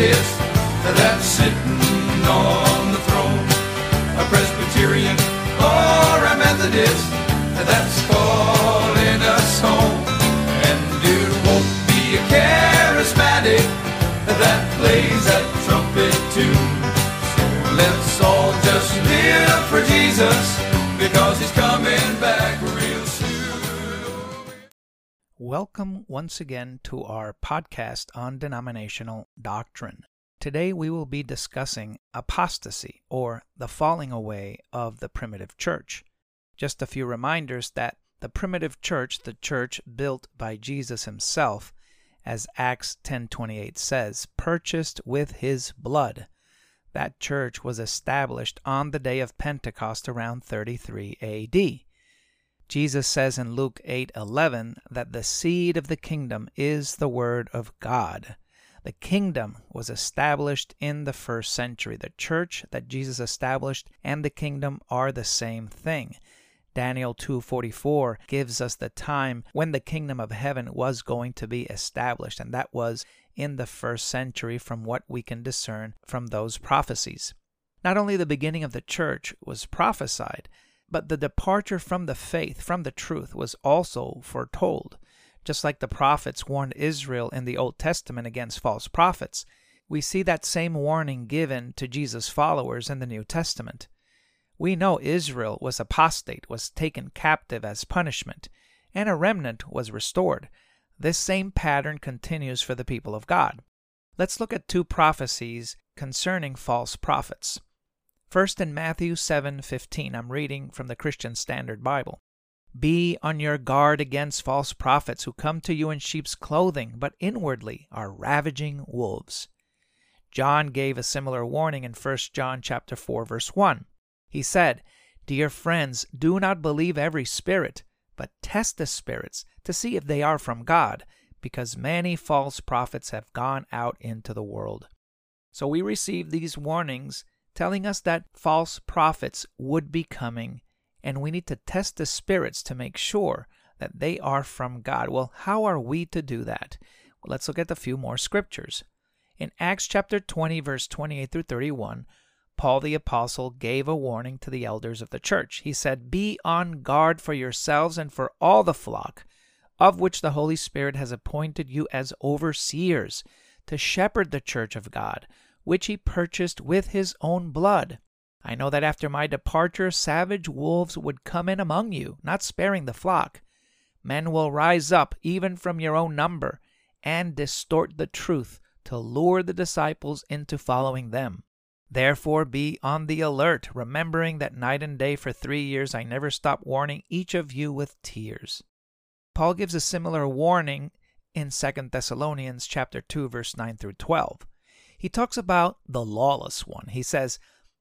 Baptist that's sitting on Welcome once again to our podcast on denominational doctrine. Today we will be discussing apostasy or the falling away of the primitive church. Just a few reminders that the primitive church, the church built by Jesus himself, as Acts 10:28 says, purchased with his blood. That church was established on the day of Pentecost around 33 AD. Jesus says in Luke 8:11 that the seed of the kingdom is the word of God. The kingdom was established in the first century. The church that Jesus established and the kingdom are the same thing. Daniel 2:44 gives us the time when the kingdom of heaven was going to be established and that was in the first century from what we can discern from those prophecies. Not only the beginning of the church was prophesied, but the departure from the faith, from the truth, was also foretold. Just like the prophets warned Israel in the Old Testament against false prophets, we see that same warning given to Jesus' followers in the New Testament. We know Israel was apostate, was taken captive as punishment, and a remnant was restored. This same pattern continues for the people of God. Let's look at two prophecies concerning false prophets. First in Matthew 7:15, I'm reading from the Christian Standard Bible. Be on your guard against false prophets who come to you in sheep's clothing, but inwardly are ravaging wolves. John gave a similar warning in 1 John chapter 4 verse 1. He said, "Dear friends, do not believe every spirit, but test the spirits to see if they are from God, because many false prophets have gone out into the world." So we receive these warnings telling us that false prophets would be coming, and we need to test the spirits to make sure that they are from God. Well, how are we to do that? Well, let's look at a few more scriptures. In Acts chapter 20, verse 28 through 31, Paul the Apostle gave a warning to the elders of the church. He said, Be on guard for yourselves and for all the flock, of which the Holy Spirit has appointed you as overseers, to shepherd the church of God which he purchased with his own blood. I know that after my departure, savage wolves would come in among you, not sparing the flock. Men will rise up, even from your own number, and distort the truth to lure the disciples into following them. Therefore, be on the alert, remembering that night and day for three years I never stopped warning each of you with tears. Paul gives a similar warning in 2 Thessalonians chapter 2 verse 9 through 12 he talks about the lawless one. He says,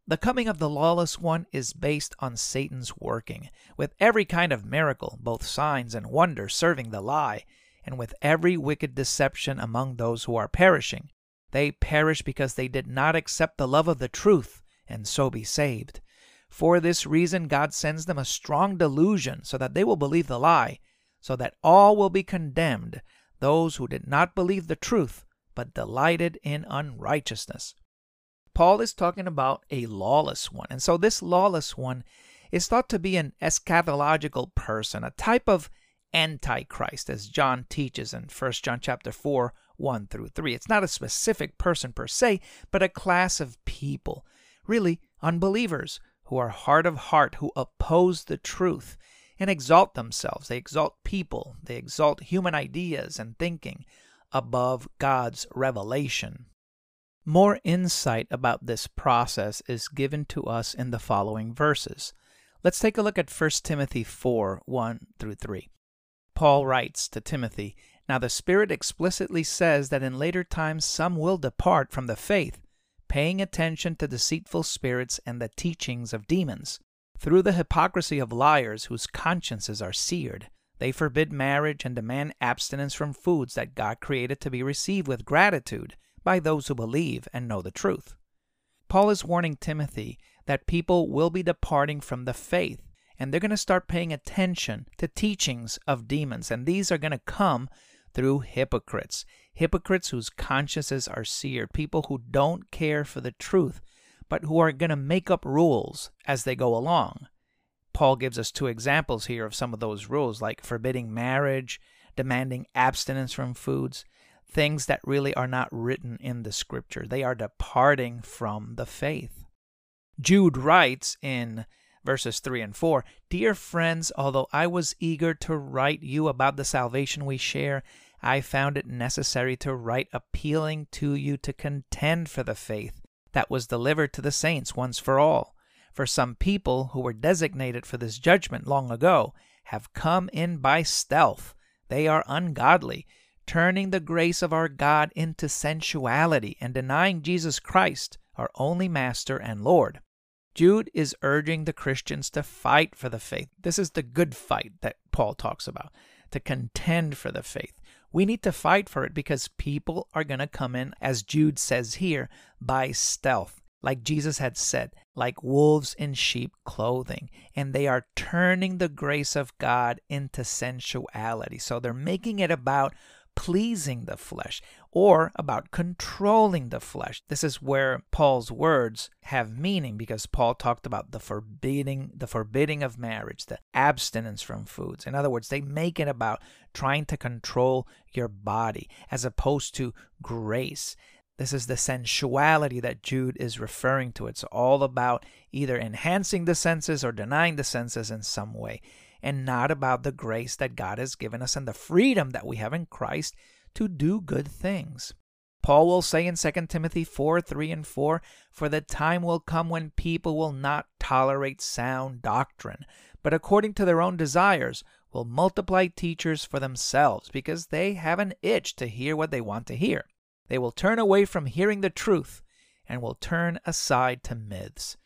The coming of the lawless one is based on Satan's working, with every kind of miracle, both signs and wonders serving the lie, and with every wicked deception among those who are perishing. They perish because they did not accept the love of the truth, and so be saved. For this reason, God sends them a strong delusion, so that they will believe the lie, so that all will be condemned, those who did not believe the truth, but delighted in unrighteousness. Paul is talking about a lawless one. And so this lawless one is thought to be an eschatological person, a type of antichrist as John teaches in 1 John chapter 4, 1 through 3. It's not a specific person per se, but a class of people, really unbelievers who are hard of heart, who oppose the truth and exalt themselves. They exalt people, they exalt human ideas and thinking above God's revelation. More insight about this process is given to us in the following verses. Let's take a look at 1 Timothy 4 1 through 3. Paul writes to Timothy Now the Spirit explicitly says that in later times some will depart from the faith, paying attention to deceitful spirits and the teachings of demons, through the hypocrisy of liars whose consciences are seared. They forbid marriage and demand abstinence from foods that God created to be received with gratitude by those who believe and know the truth. Paul is warning Timothy that people will be departing from the faith and they're going to start paying attention to teachings of demons, and these are going to come through hypocrites. Hypocrites whose consciences are seared, people who don't care for the truth, but who are going to make up rules as they go along. Paul gives us two examples here of some of those rules, like forbidding marriage, demanding abstinence from foods, things that really are not written in the scripture. They are departing from the faith. Jude writes in verses 3 and 4 Dear friends, although I was eager to write you about the salvation we share, I found it necessary to write appealing to you to contend for the faith that was delivered to the saints once for all. For some people who were designated for this judgment long ago have come in by stealth. They are ungodly, turning the grace of our God into sensuality and denying Jesus Christ, our only Master and Lord. Jude is urging the Christians to fight for the faith. This is the good fight that Paul talks about, to contend for the faith. We need to fight for it because people are going to come in, as Jude says here, by stealth, like Jesus had said, like wolves in sheep clothing. And they are turning the grace of God into sensuality. So they're making it about pleasing the flesh or about controlling the flesh. This is where Paul's words have meaning because Paul talked about the forbidding the forbidding of marriage, the abstinence from foods. In other words, they make it about trying to control your body as opposed to grace. This is the sensuality that Jude is referring to. It's all about either enhancing the senses or denying the senses in some way and not about the grace that God has given us and the freedom that we have in Christ to do good things. Paul will say in 2 Timothy 4 3 and 4 For the time will come when people will not tolerate sound doctrine, but according to their own desires will multiply teachers for themselves, because they have an itch to hear what they want to hear. They will turn away from hearing the truth and will turn aside to myths.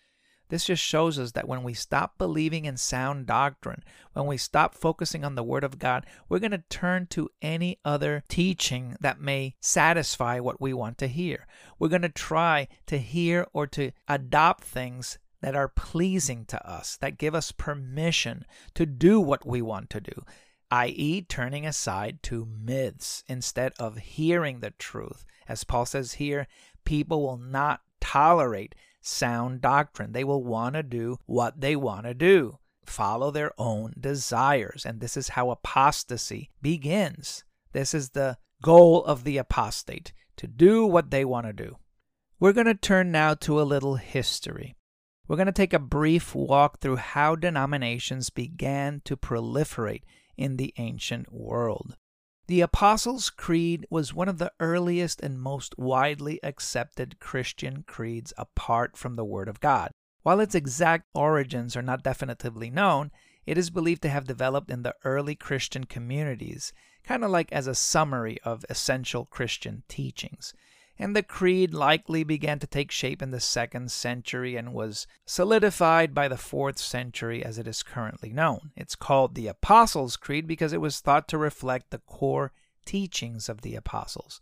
This just shows us that when we stop believing in sound doctrine, when we stop focusing on the Word of God, we're going to turn to any other teaching that may satisfy what we want to hear. We're going to try to hear or to adopt things that are pleasing to us, that give us permission to do what we want to do, i.e., turning aside to myths instead of hearing the truth. As Paul says here, people will not tolerate sound doctrine. They will want to do what they want to do, follow their own desires. And this is how apostasy begins. This is the goal of the apostate to do what they want to do. We're going to turn now to a little history. We're going to take a brief walk through how denominations began to proliferate in the ancient world. The Apostles' Creed was one of the earliest and most widely accepted Christian creeds apart from the Word of God. While its exact origins are not definitively known, it is believed to have developed in the early Christian communities, kind of like as a summary of essential Christian teachings and the creed likely began to take shape in the second century and was solidified by the fourth century as it is currently known. It's called the Apostles' Creed because it was thought to reflect the core teachings of the apostles.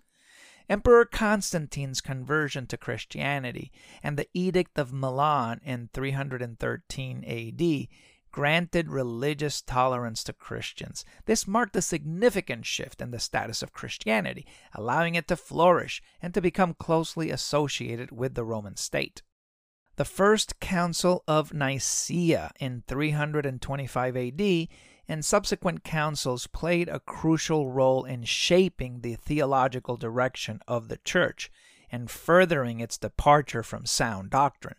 Emperor Constantine's conversion to Christianity and the Edict of Milan in 313 AD granted religious tolerance to Christians. This marked a significant shift in the status of Christianity, allowing it to flourish and to become closely associated with the Roman state. The First Council of Nicaea in 325 AD and subsequent councils played a crucial role in shaping the theological direction of the Church and furthering its departure from sound doctrine.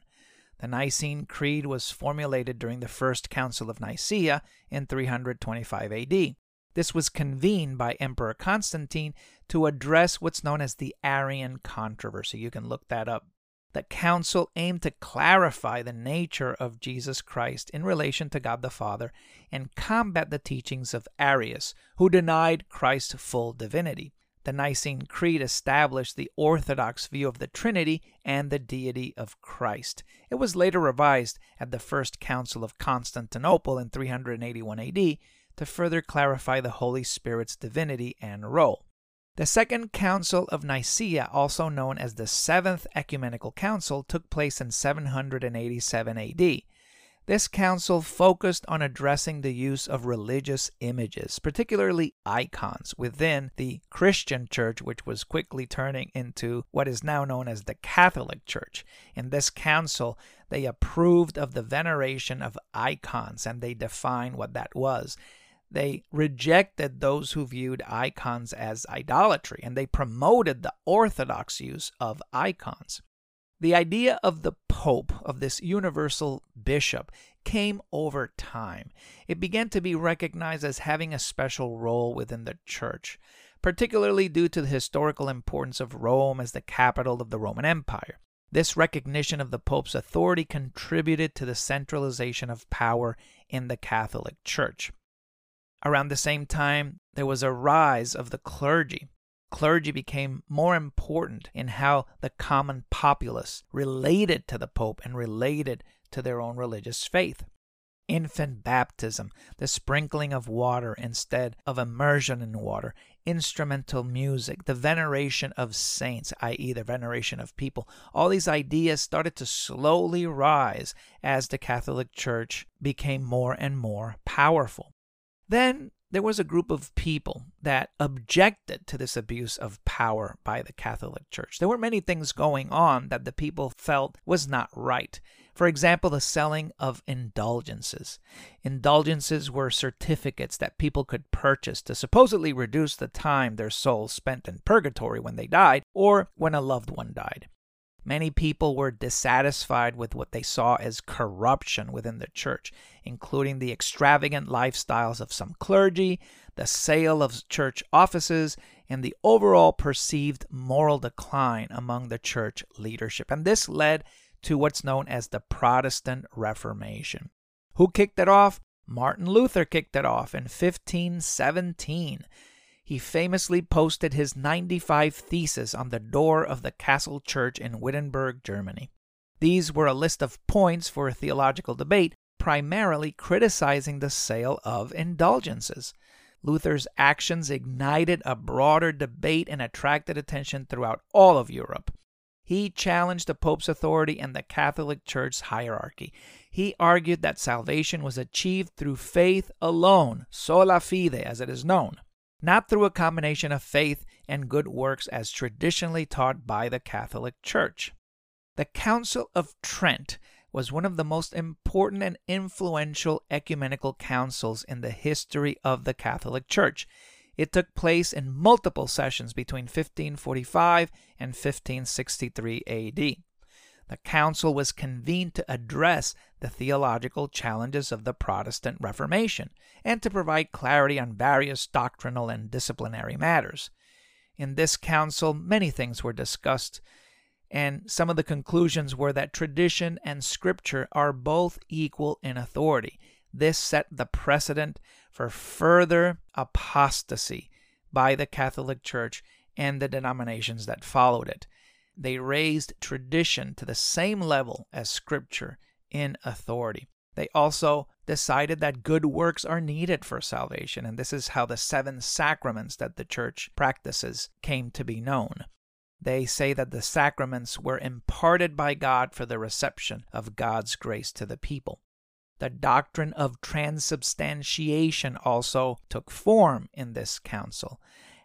The Nicene Creed was formulated during the First Council of Nicaea in 325 AD. This was convened by Emperor Constantine to address what's known as the Arian controversy. You can look that up. The council aimed to clarify the nature of Jesus Christ in relation to God the Father and combat the teachings of Arius, who denied Christ's full divinity. The Nicene Creed established the Orthodox view of the Trinity and the deity of Christ. It was later revised at the First Council of Constantinople in 381 AD to further clarify the Holy Spirit's divinity and role. The Second Council of Nicaea, also known as the Seventh Ecumenical Council, took place in 787 AD. This council focused on addressing the use of religious images, particularly icons, within the Christian church, which was quickly turning into what is now known as the Catholic Church. In this council, they approved of the veneration of icons and they defined what that was. They rejected those who viewed icons as idolatry and they promoted the orthodox use of icons. The idea of the Pope, of this universal bishop, came over time. It began to be recognized as having a special role within the church, particularly due to the historical importance of Rome as the capital of the Roman Empire. This recognition of the Pope's authority contributed to the centralization of power in the Catholic Church. Around the same time, there was a rise of the clergy clergy became more important in how the common populace related to the Pope and related to their own religious faith. Infant baptism, the sprinkling of water instead of immersion in water, instrumental music, the veneration of saints, i.e., the veneration of people, all these ideas started to slowly rise as the Catholic Church became more and more powerful. Then there was a group of people that objected to this abuse of power by the Catholic Church. There were many things going on that the people felt was not right. For example, the selling of indulgences. Indulgences were certificates that people could purchase to supposedly reduce the time their souls spent in purgatory when they died or when a loved one died. Many people were dissatisfied with what they saw as corruption within the church, including the extravagant lifestyles of some clergy, the sale of church offices, and the overall perceived moral decline among the church leadership. And this led to what's known as the Protestant Reformation. Who kicked it off? Martin Luther kicked it off in 1517 he famously posted his 95 Theses on the door of the Castle Church in Wittenberg, Germany. These were a list of points for a theological debate, primarily criticizing the sale of indulgences. Luther's actions ignited a broader debate and attracted attention throughout all of Europe. He challenged the Pope's authority and the Catholic Church's hierarchy. He argued that salvation was achieved through faith alone, sola fide, as it is known not through a combination of faith and good works as traditionally taught by the Catholic Church. The Council of Trent was one of the most important and influential ecumenical councils in the history of the Catholic Church. It took place in multiple sessions between 1545 and 1563 AD. The council was convened to address the theological challenges of the Protestant Reformation and to provide clarity on various doctrinal and disciplinary matters. In this council, many things were discussed, and some of the conclusions were that tradition and scripture are both equal in authority. This set the precedent for further apostasy by the Catholic Church and the denominations that followed it. They raised tradition to the same level as Scripture in authority. They also decided that good works are needed for salvation, and this is how the seven sacraments that the church practices came to be known. They say that the sacraments were imparted by God for the reception of God's grace to the people. The doctrine of transubstantiation also took form in this council,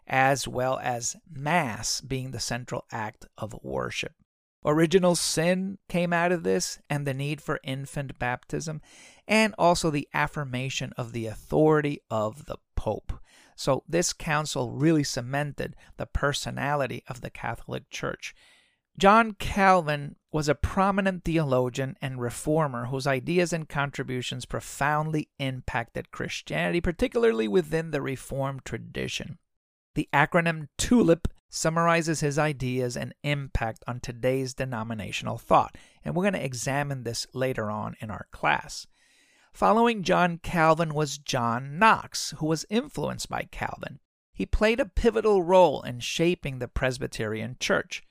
as well as Mass being the central act of worship. Original sin came out of this, and the need for infant baptism, and also the affirmation of the authority of the Pope. So, this council really cemented the personality of the Catholic Church. John Calvin was a prominent theologian and reformer whose ideas and contributions profoundly impacted Christianity, particularly within the Reformed tradition. The acronym TULIP summarizes his ideas and impact on today's denominational thought, and we're going to examine this later on in our class. Following John Calvin was John Knox, who was influenced by Calvin. He played a pivotal role in shaping the Presbyterian Church.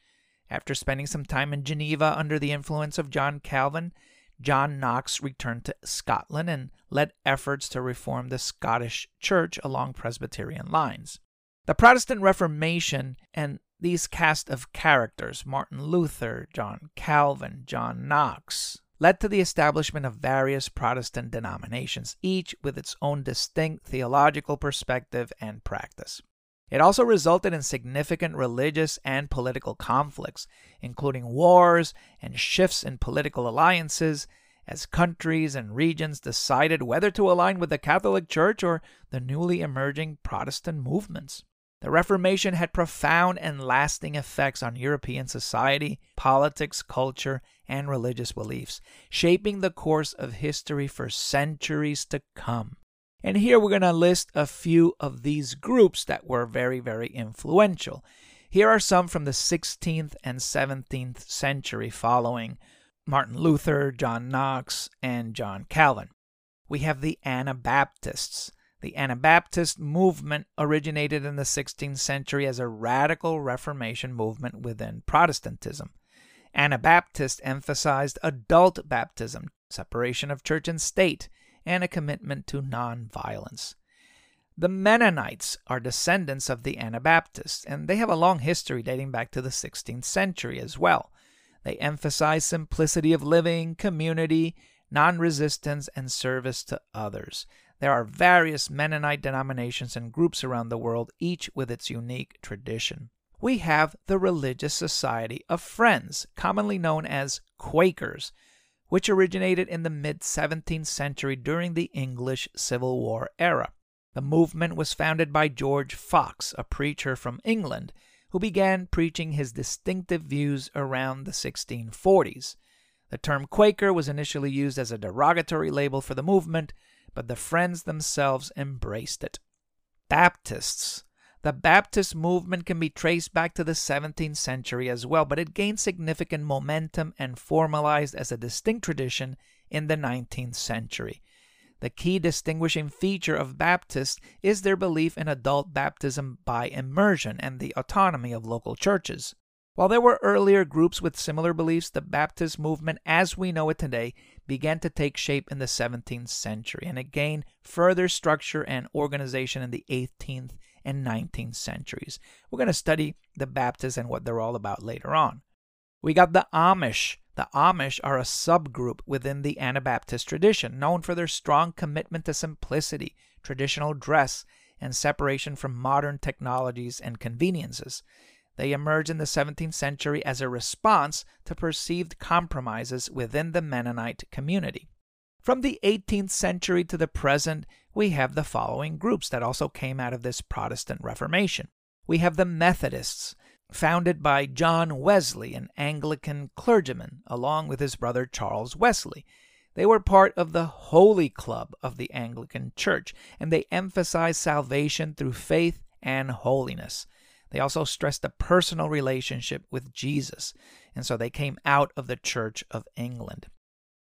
After spending some time in Geneva under the influence of John Calvin, John Knox returned to Scotland and led efforts to reform the Scottish Church along Presbyterian lines. The Protestant Reformation and these cast of characters Martin Luther, John Calvin, John Knox, led to the establishment of various Protestant denominations, each with its own distinct theological perspective and practice. It also resulted in significant religious and political conflicts, including wars and shifts in political alliances, as countries and regions decided whether to align with the Catholic Church or the newly emerging Protestant movements. The Reformation had profound and lasting effects on European society, politics, culture, and religious beliefs, shaping the course of history for centuries to come. And here we're going to list a few of these groups that were very, very influential. Here are some from the 16th and 17th century following Martin Luther, John Knox, and John Calvin. We have the Anabaptists. The Anabaptist movement originated in the 16th century as a radical Reformation movement within Protestantism. Anabaptists emphasized adult baptism, separation of church and state, and a commitment to nonviolence. The Mennonites are descendants of the Anabaptists, and they have a long history dating back to the 16th century as well. They emphasize simplicity of living, community, non resistance, and service to others. There are various Mennonite denominations and groups around the world, each with its unique tradition. We have the Religious Society of Friends, commonly known as Quakers, which originated in the mid 17th century during the English Civil War era. The movement was founded by George Fox, a preacher from England, who began preaching his distinctive views around the 1640s. The term Quaker was initially used as a derogatory label for the movement, but the Friends themselves embraced it. Baptists. The Baptist movement can be traced back to the 17th century as well, but it gained significant momentum and formalized as a distinct tradition in the 19th century. The key distinguishing feature of Baptists is their belief in adult baptism by immersion and the autonomy of local churches. While there were earlier groups with similar beliefs, the Baptist movement as we know it today began to take shape in the 17th century and it gained further structure and organization in the 18th and 19th centuries. We're going to study the Baptists and what they're all about later on. We got the Amish. The Amish are a subgroup within the Anabaptist tradition, known for their strong commitment to simplicity, traditional dress, and separation from modern technologies and conveniences. They emerged in the 17th century as a response to perceived compromises within the Mennonite community. From the 18th century to the present, we have the following groups that also came out of this Protestant Reformation. We have the Methodists, founded by John Wesley, an Anglican clergyman, along with his brother Charles Wesley. They were part of the Holy Club of the Anglican Church, and they emphasized salvation through faith and holiness. They also stressed a personal relationship with Jesus, and so they came out of the Church of England.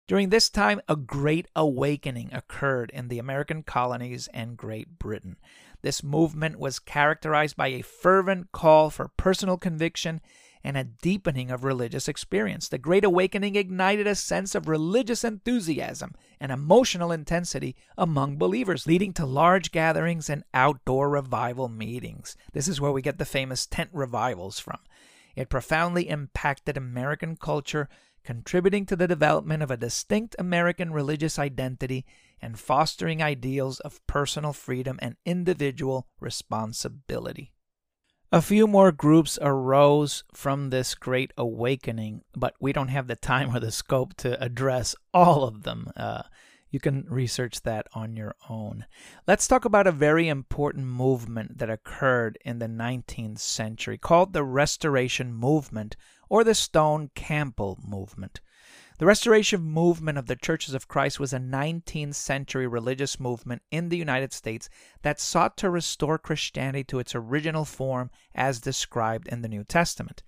During this time, a great awakening occurred in the American colonies and Great Britain. This movement was characterized by a fervent call for personal conviction and a deepening of religious experience. The Great Awakening ignited a sense of religious enthusiasm and emotional intensity among believers, leading to large gatherings and outdoor revival meetings. This is where we get the famous tent revivals from. It profoundly impacted American culture, contributing to the development of a distinct American religious identity and fostering ideals of personal freedom and individual responsibility. A few more groups arose from this great awakening, but we don't have the time or the scope to address all of them. Uh, you can research that on your own. Let's talk about a very important movement that occurred in the 19th century called the Restoration Movement or the Stone Campbell Movement. The Restoration movement of the Churches of Christ was a 19th century religious movement in the United States that sought to restore Christianity to its original form as described in the New Testament.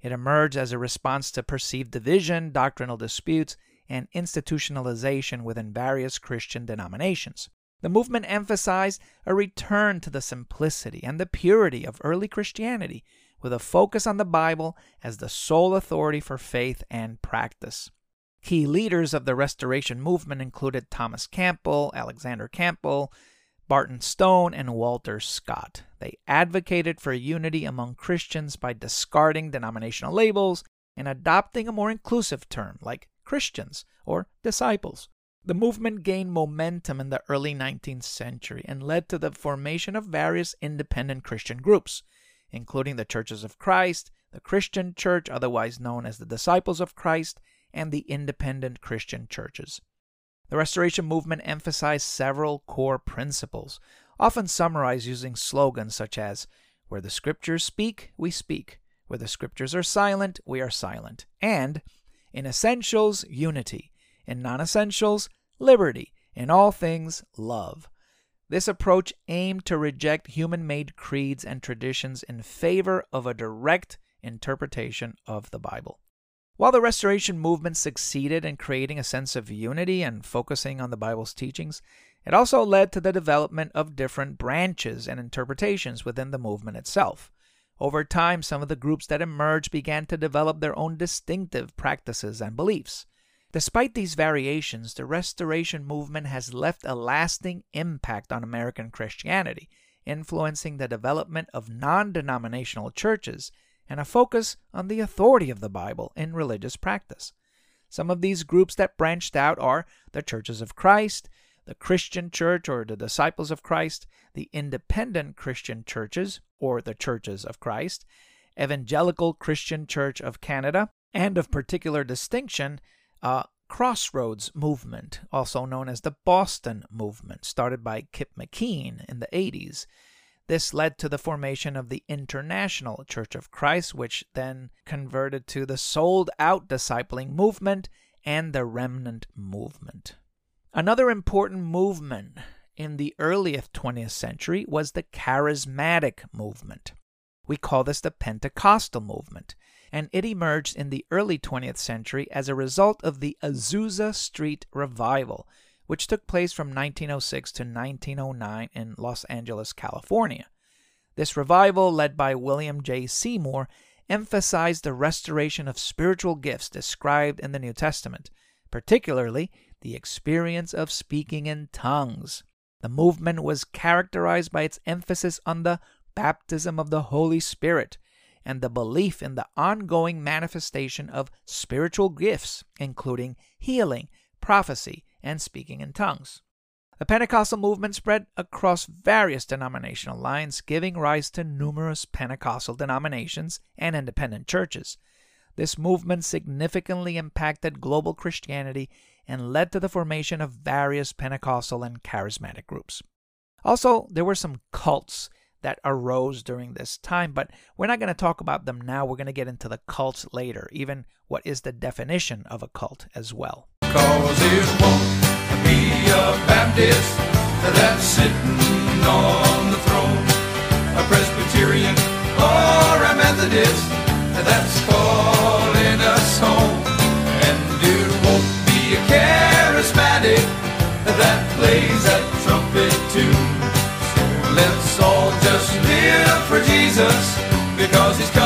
It emerged as a response to perceived division, doctrinal disputes, and institutionalization within various Christian denominations. The movement emphasized a return to the simplicity and the purity of early Christianity, with a focus on the Bible as the sole authority for faith and practice. Key leaders of the Restoration movement included Thomas Campbell, Alexander Campbell, Barton Stone, and Walter Scott. They advocated for unity among Christians by discarding denominational labels and adopting a more inclusive term like Christians or disciples. The movement gained momentum in the early 19th century and led to the formation of various independent Christian groups, including the Churches of Christ, the Christian Church, otherwise known as the Disciples of Christ, and the independent Christian churches. The Restoration movement emphasized several core principles, often summarized using slogans such as, Where the Scriptures speak, we speak. Where the Scriptures are silent, we are silent. And, in essentials, unity. In non essentials, liberty. In all things, love. This approach aimed to reject human made creeds and traditions in favor of a direct interpretation of the Bible. While the Restoration movement succeeded in creating a sense of unity and focusing on the Bible's teachings, it also led to the development of different branches and interpretations within the movement itself. Over time, some of the groups that emerged began to develop their own distinctive practices and beliefs. Despite these variations, the Restoration movement has left a lasting impact on American Christianity, influencing the development of non denominational churches and a focus on the authority of the Bible in religious practice. Some of these groups that branched out are the Churches of Christ, the Christian Church or the Disciples of Christ, the Independent Christian Churches or the Churches of Christ, Evangelical Christian Church of Canada, and of particular distinction, uh, Crossroads Movement, also known as the Boston Movement, started by Kip McKean in the 80s. This led to the formation of the International Church of Christ, which then converted to the Sold Out Discipling Movement and the Remnant Movement. Another important movement in the earliest 20th century was the Charismatic Movement. We call this the Pentecostal movement, and it emerged in the early 20th century as a result of the Azusa Street Revival, which took place from 1906 to 1909 in Los Angeles, California. This revival, led by William J. Seymour, emphasized the restoration of spiritual gifts described in the New Testament, particularly the experience of speaking in tongues. The movement was characterized by its emphasis on the baptism of the Holy Spirit and the belief in the ongoing manifestation of spiritual gifts, including healing, prophecy, and speaking in tongues. The Pentecostal movement spread across various denominational lines, giving rise to numerous Pentecostal denominations and independent churches. This movement significantly impacted global Christianity and led to the formation of various Pentecostal and charismatic groups. Also, there were some cults that arose during this time, but we're not going to talk about them now. We're going to get into the cults later, even what is the definition of a cult as well. Cause it won't be a Baptist that's sitting on the throne, a Presbyterian or a Methodist that's calling us home. And it won't be a charismatic that plays that trumpet tune. So let's all just live for Jesus because he's coming.